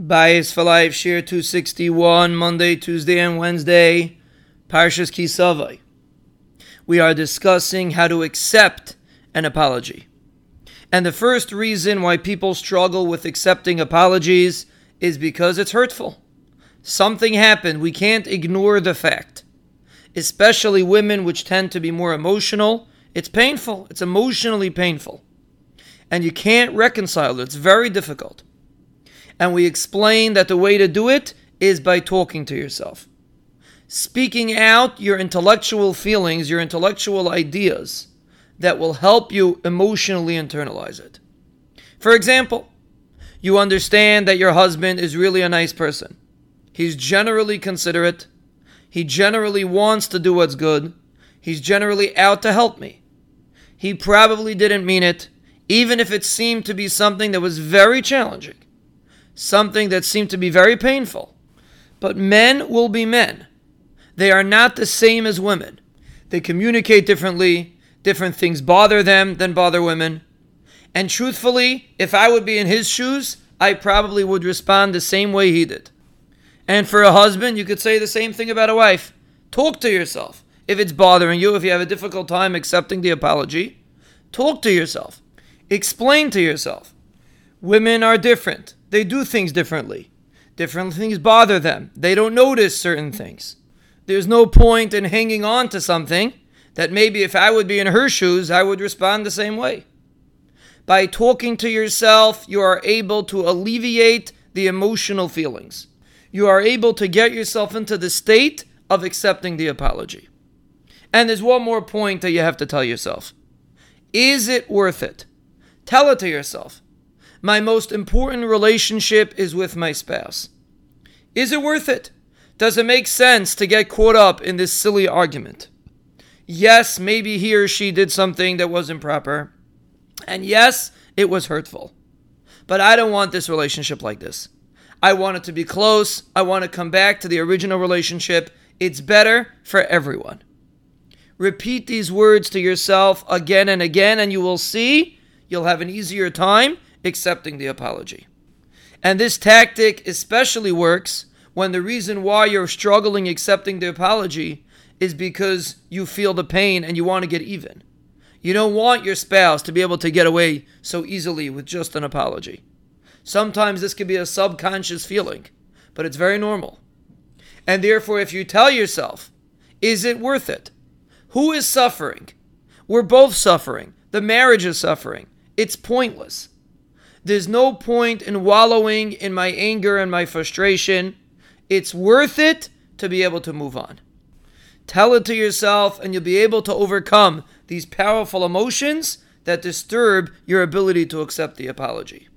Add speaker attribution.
Speaker 1: Bayis for Life, Shiur 261, Monday, Tuesday, and Wednesday, Parshas Kisavai. We are discussing how to accept an apology. And the first reason why people struggle with accepting apologies is because it's hurtful. Something happened. We can't ignore the fact. Especially women, which tend to be more emotional. It's painful. It's emotionally painful. And you can't reconcile it. It's very difficult and we explain that the way to do it is by talking to yourself. Speaking out your intellectual feelings, your intellectual ideas that will help you emotionally internalize it. For example, you understand that your husband is really a nice person. He's generally considerate. He generally wants to do what's good. He's generally out to help me. He probably didn't mean it, even if it seemed to be something that was very challenging something that seemed to be very painful. But men will be men. They are not the same as women. They communicate differently. Different things bother them than bother women. And truthfully, if I would be in his shoes, I probably would respond the same way he did. And for a husband, you could say the same thing about a wife. Talk to yourself. If it's bothering you, if you have a difficult time accepting the apology, talk to yourself. Explain to yourself. Women are different. They do things differently. Different things bother them. They don't notice certain things. There's no point in hanging on to something that maybe if I would be in her shoes, I would respond the same way. By talking to yourself, you are able to alleviate the emotional feelings. You are able to get yourself into the state of accepting the apology. And there's one more point that you have to tell yourself Is it worth it? Tell it to yourself my most important relationship is with my spouse. Is it worth it? Does it make sense to get caught up in this silly argument? Yes, maybe he or she did something that was improper. And yes, it was hurtful. But I don't want this relationship like this. I want it to be close. I want to come back to the original relationship. It's better for everyone. Repeat these words to yourself again and again, and you will see you'll have an easier time accepting the apology. And this tactic especially works when the reason why you're struggling accepting the apology is because you feel the pain and you want to get even. You don't want your spouse to be able to get away so easily with just an apology. Sometimes this can be a subconscious feeling, but it's very normal. And therefore, if you tell yourself, is it worth it? Who is suffering? We're both suffering. The marriage is suffering. It's pointless. There's no point in wallowing in my anger and my frustration. It's worth it to be able to move on. Tell it to yourself, and you'll be able to overcome these powerful emotions that disturb your ability to accept the apology.